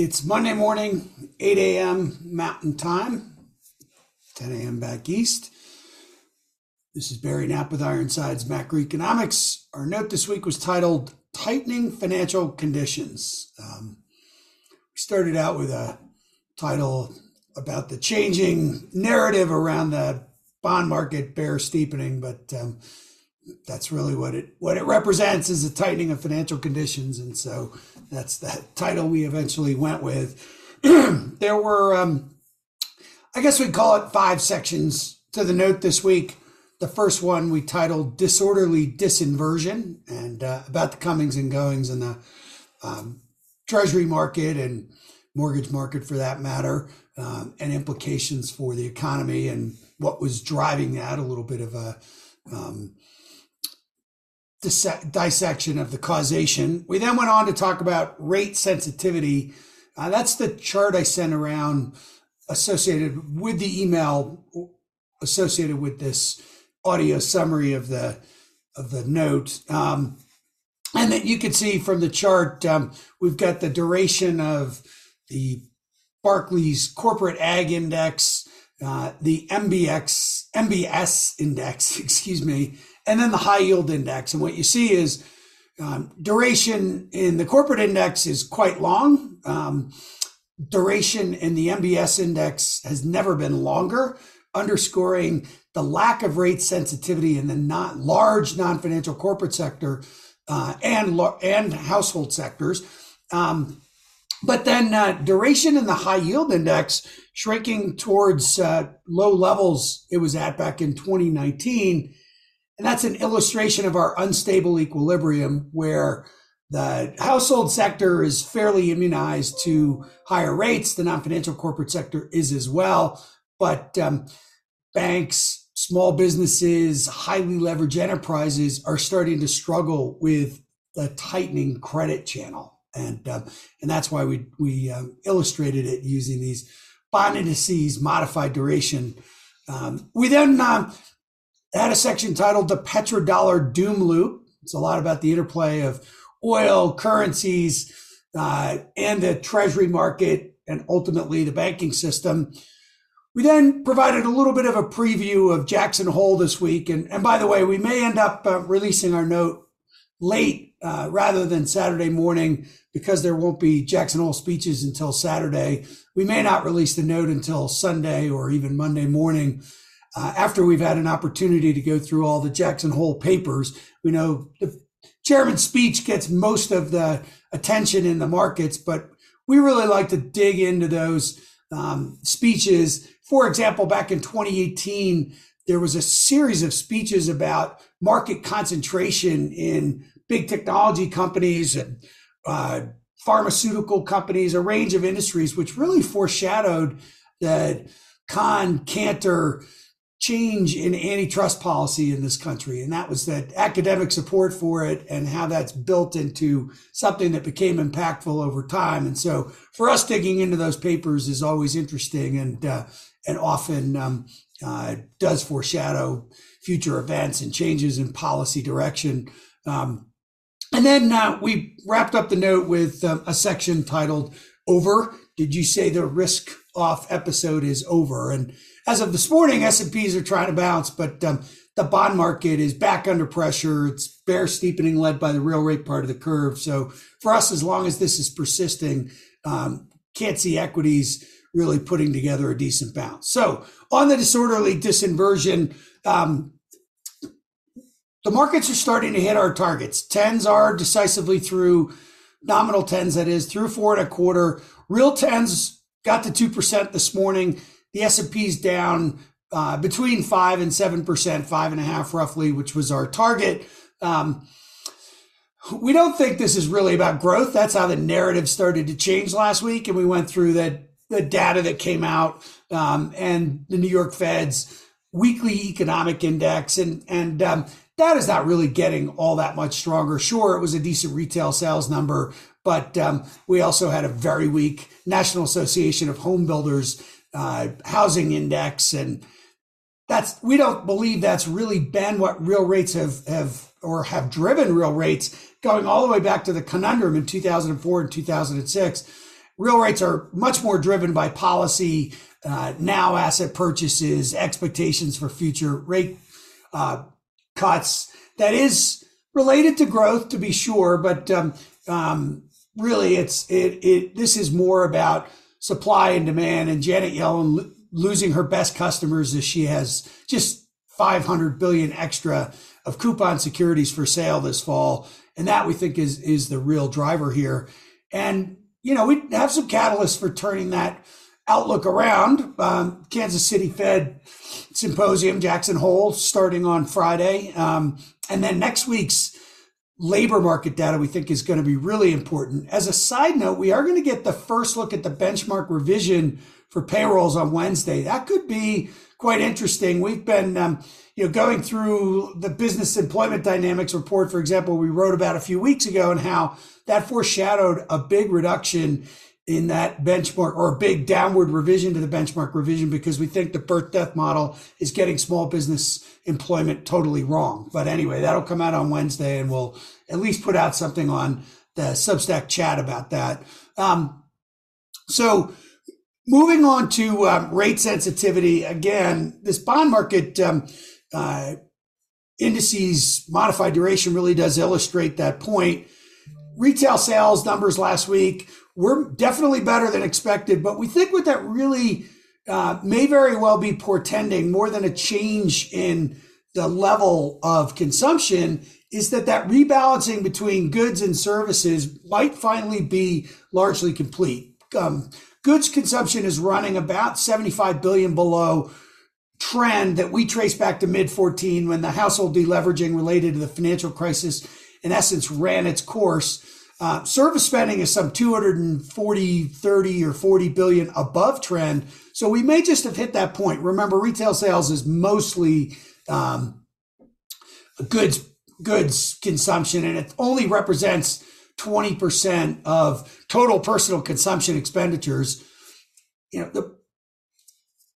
It's Monday morning, 8 a.m. Mountain Time, 10 a.m. back east. This is Barry Knapp with Ironsides Macroeconomics. Our note this week was titled Tightening Financial Conditions. Um, we started out with a title about the changing narrative around the bond market bear steepening, but um, that's really what it what it represents is a tightening of financial conditions, and so that's the title we eventually went with. there were, um, I guess we'd call it five sections to the note this week. The first one we titled "Disorderly Disinversion" and uh, about the comings and goings in the um, Treasury market and mortgage market, for that matter, um, and implications for the economy and what was driving that. A little bit of a um, dissection of the causation. We then went on to talk about rate sensitivity. Uh, that's the chart I sent around associated with the email associated with this audio summary of the of the note. Um, and that you can see from the chart, um, we've got the duration of the Barclays Corporate Ag Index, uh, the MBX MBS Index, excuse me, and then the high yield index. And what you see is um, duration in the corporate index is quite long. Um, duration in the MBS index has never been longer, underscoring the lack of rate sensitivity in the not large non-financial corporate sector uh, and and household sectors. Um, but then uh, duration in the high yield index shrinking towards uh, low levels it was at back in 2019 and that's an illustration of our unstable equilibrium where the household sector is fairly immunized to higher rates. The non financial corporate sector is as well. But um, banks, small businesses, highly leveraged enterprises are starting to struggle with the tightening credit channel. And, um, and that's why we, we um, illustrated it using these bond indices, modified duration. Um, we then uh, had a section titled The Petrodollar Doom Loop. It's a lot about the interplay of oil, currencies, uh, and the treasury market, and ultimately the banking system. We then provided a little bit of a preview of Jackson Hole this week. And, and by the way, we may end up uh, releasing our note late uh, rather than Saturday morning because there won't be Jackson Hole speeches until Saturday. We may not release the note until Sunday or even Monday morning uh, after we've had an opportunity to go through all the Jackson Hole papers. We know the chairman's speech gets most of the attention in the markets, but we really like to dig into those um, speeches. For example, back in 2018, there was a series of speeches about market concentration in big technology companies and uh, pharmaceutical companies, a range of industries, which really foreshadowed that Khan, Kanter, change in antitrust policy in this country. And that was that academic support for it and how that's built into something that became impactful over time. And so for us, digging into those papers is always interesting and, uh, and often um, uh, does foreshadow future events and changes in policy direction. Um, and then uh, we wrapped up the note with um, a section titled Over. Did you say the risk off episode is over? And as of this morning, S&Ps are trying to bounce, but um, the bond market is back under pressure. It's bear steepening led by the real rate part of the curve. So for us, as long as this is persisting, um, can't see equities really putting together a decent bounce. So on the disorderly disinversion, um, the markets are starting to hit our targets. Tens are decisively through nominal tens, that is through four and a quarter. Real tens got to 2% this morning. The S&P's down uh, between five and seven percent, five and a half roughly, which was our target. Um, we don't think this is really about growth. That's how the narrative started to change last week, and we went through that the data that came out um, and the New York Fed's weekly economic index, and and um, that is not really getting all that much stronger. Sure, it was a decent retail sales number, but um, we also had a very weak National Association of Home Builders uh, housing index, and that's we don't believe that's really been what real rates have have or have driven real rates going all the way back to the conundrum in 2004 and 2006. Real rates are much more driven by policy, uh, now asset purchases, expectations for future rate uh, cuts. That is related to growth, to be sure, but um, um, really, it's it it. This is more about supply and demand, and Janet Yellen lo- losing her best customers as she has just 500 billion extra of coupon securities for sale this fall, and that we think is is the real driver here. And you know, we have some catalysts for turning that outlook around. Um, Kansas City Fed Symposium, Jackson Hole, starting on Friday. Um, and then next week's labor market data we think is going to be really important. As a side note, we are going to get the first look at the benchmark revision for payrolls on Wednesday. That could be quite interesting. We've been, um, you know, going through the business employment dynamics report, for example, we wrote about a few weeks ago and how that foreshadowed a big reduction in that benchmark or a big downward revision to the benchmark revision because we think the birth death model is getting small business employment totally wrong. But anyway, that'll come out on Wednesday and we'll at least put out something on the Substack chat about that. Um, so moving on to um, rate sensitivity, again, this bond market um, uh, indices modified duration really does illustrate that point. Retail sales numbers last week were definitely better than expected, but we think what that really uh, may very well be portending more than a change in the level of consumption is that that rebalancing between goods and services might finally be largely complete. Um, goods consumption is running about 75 billion below trend that we trace back to mid 14 when the household deleveraging related to the financial crisis in essence ran its course. Uh, service spending is some 240 30 or 40 billion above trend. So we may just have hit that point. Remember retail sales is mostly um, goods goods consumption and it only represents 20% of total personal consumption expenditures. You know the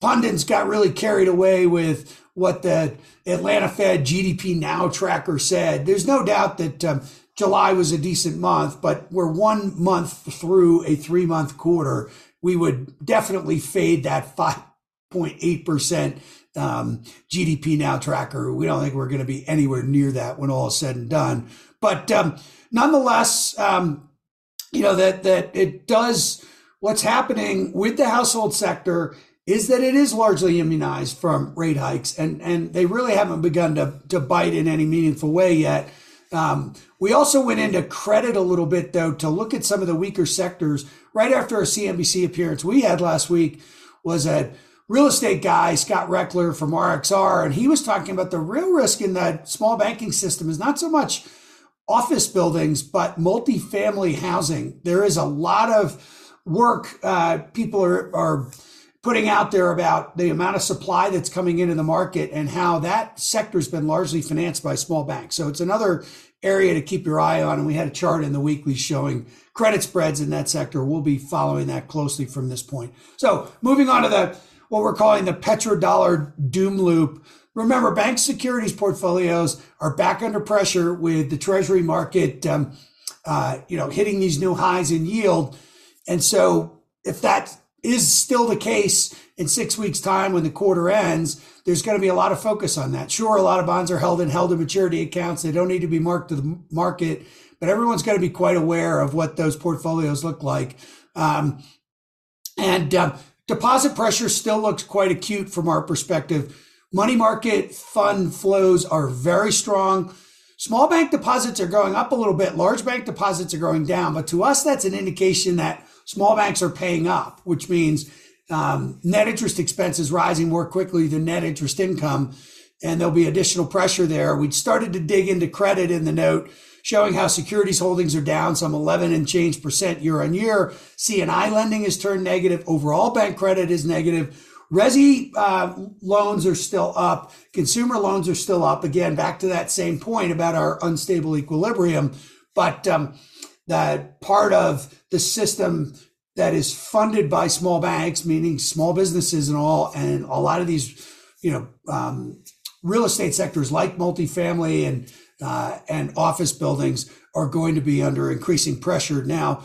pundits got really carried away with what the Atlanta Fed GDP Now tracker said. There's no doubt that um, July was a decent month, but we're one month through a three month quarter. We would definitely fade that 5.8% um, GDP Now tracker. We don't think we're going to be anywhere near that when all is said and done. But um, nonetheless, um, you know, that, that it does what's happening with the household sector is that it is largely immunized from rate hikes, and and they really haven't begun to to bite in any meaningful way yet. Um, we also went into credit a little bit though to look at some of the weaker sectors. Right after a CNBC appearance we had last week was a real estate guy, Scott Rechler from RXR, and he was talking about the real risk in the small banking system is not so much office buildings, but multifamily housing. There is a lot of work uh, people are are putting out there about the amount of supply that's coming into the market and how that sector has been largely financed by small banks. So it's another area to keep your eye on. And we had a chart in the weekly showing credit spreads in that sector. We'll be following that closely from this point. So moving on to the what we're calling the petrodollar doom loop. Remember, bank securities portfolios are back under pressure with the treasury market, um, uh, you know, hitting these new highs in yield. And so if that is still the case in six weeks' time when the quarter ends, there's going to be a lot of focus on that. Sure, a lot of bonds are held in held to maturity accounts. They don't need to be marked to the market, but everyone's going to be quite aware of what those portfolios look like. Um, and um, deposit pressure still looks quite acute from our perspective. Money market fund flows are very strong. Small bank deposits are going up a little bit. Large bank deposits are going down. But to us, that's an indication that small banks are paying up, which means um, net interest expense is rising more quickly than net interest income. And there'll be additional pressure there. We started to dig into credit in the note, showing how securities holdings are down some 11 and change percent year on year. C&I lending has turned negative. Overall bank credit is negative. Resi uh, loans are still up. Consumer loans are still up. Again, back to that same point about our unstable equilibrium. But um, that part of the system that is funded by small banks, meaning small businesses and all, and a lot of these, you know, um, real estate sectors like multifamily and uh, and office buildings are going to be under increasing pressure. Now,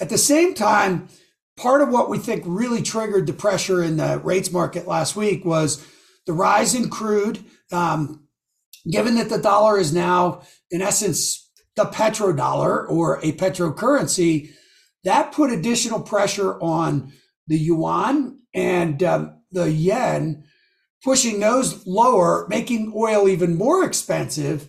at the same time, part of what we think really triggered the pressure in the rates market last week was the rise in crude. Um, given that the dollar is now, in essence, the petrodollar or a petrocurrency, that put additional pressure on the yuan and um, the yen, pushing those lower, making oil even more expensive.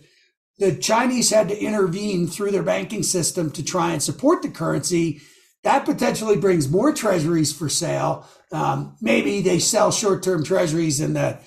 The Chinese had to intervene through their banking system to try and support the currency. That potentially brings more treasuries for sale. Um, maybe they sell short-term treasuries in the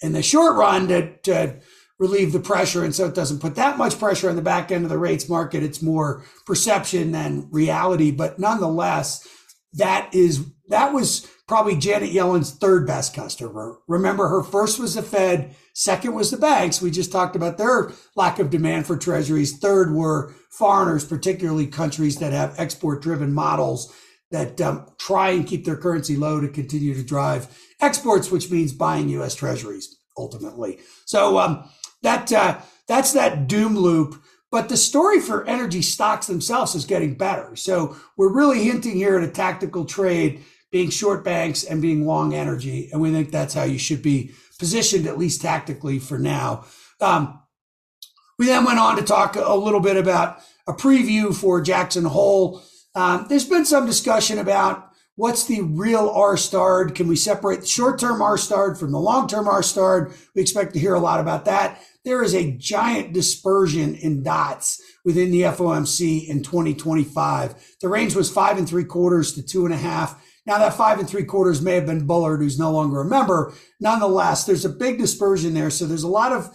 in the short run to, to relieve the pressure, and so it doesn't put that much pressure on the back end of the rates market. It's more perception than reality, but nonetheless, that is that was probably Janet Yellen's third best customer. Remember, her first was the Fed, second was the banks. We just talked about their lack of demand for treasuries. Third were foreigners, particularly countries that have export driven models that um, try and keep their currency low to continue to drive exports, which means buying U.S. treasuries ultimately. So um, that uh, that's that doom loop. But the story for energy stocks themselves is getting better. So we're really hinting here at a tactical trade being short banks and being long energy. And we think that's how you should be positioned, at least tactically for now. Um, we then went on to talk a little bit about a preview for Jackson Hole. Um, there's been some discussion about what's the real R starred. Can we separate short term R starred from the long term R starred? We expect to hear a lot about that. There is a giant dispersion in dots within the FOMC in 2025. The range was five and three quarters to two and a half. Now that five and three quarters may have been Bullard, who's no longer a member. Nonetheless, there's a big dispersion there. So there's a lot of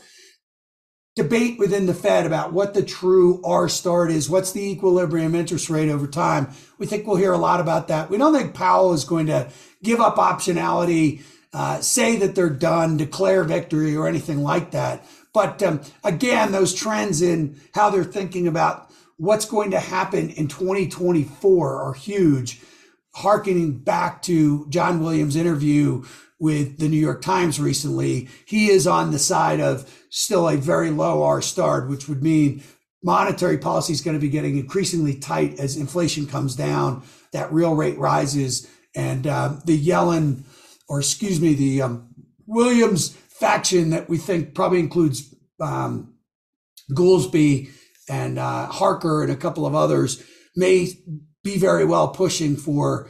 debate within the Fed about what the true R start is. What's the equilibrium interest rate over time? We think we'll hear a lot about that. We don't think Powell is going to give up optionality, uh, say that they're done, declare victory or anything like that. But um, again, those trends in how they're thinking about what's going to happen in 2024 are huge harkening back to John Williams' interview with the New York Times recently, he is on the side of still a very low R starred, which would mean monetary policy is going to be getting increasingly tight as inflation comes down, that real rate rises, and um, the Yellen, or excuse me, the um, Williams faction that we think probably includes um, Goolsbee and uh, Harker and a couple of others may be very well pushing for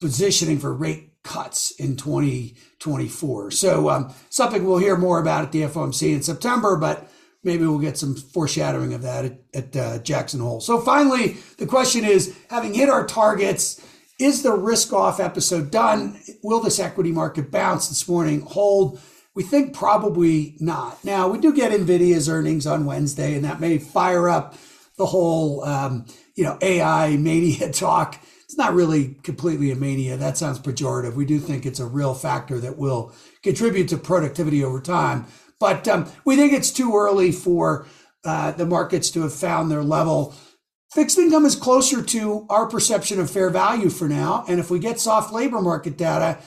positioning for rate cuts in 2024. So um, something we'll hear more about at the FOMC in September, but maybe we'll get some foreshadowing of that at, at uh, Jackson Hole. So finally, the question is, having hit our targets, is the risk off episode done? Will this equity market bounce this morning hold? We think probably not. Now, we do get NVIDIA's earnings on Wednesday, and that may fire up the whole um, you know, AI mania talk. It's not really completely a mania. That sounds pejorative. We do think it's a real factor that will contribute to productivity over time. But um, we think it's too early for uh, the markets to have found their level. Fixed income is closer to our perception of fair value for now. And if we get soft labor market data,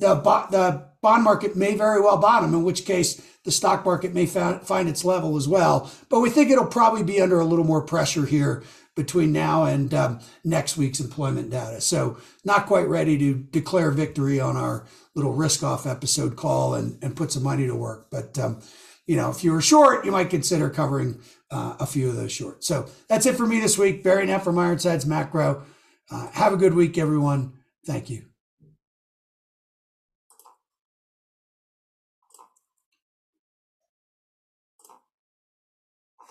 the, bo- the bond market may very well bottom, in which case the stock market may find its level as well. But we think it'll probably be under a little more pressure here between now and um, next week's employment data. So, not quite ready to declare victory on our little risk off episode call and, and put some money to work. But, um, you know, if you were short, you might consider covering uh, a few of those shorts. So, that's it for me this week. Barry Knapp from Ironsides Macro. Uh, have a good week, everyone. Thank you.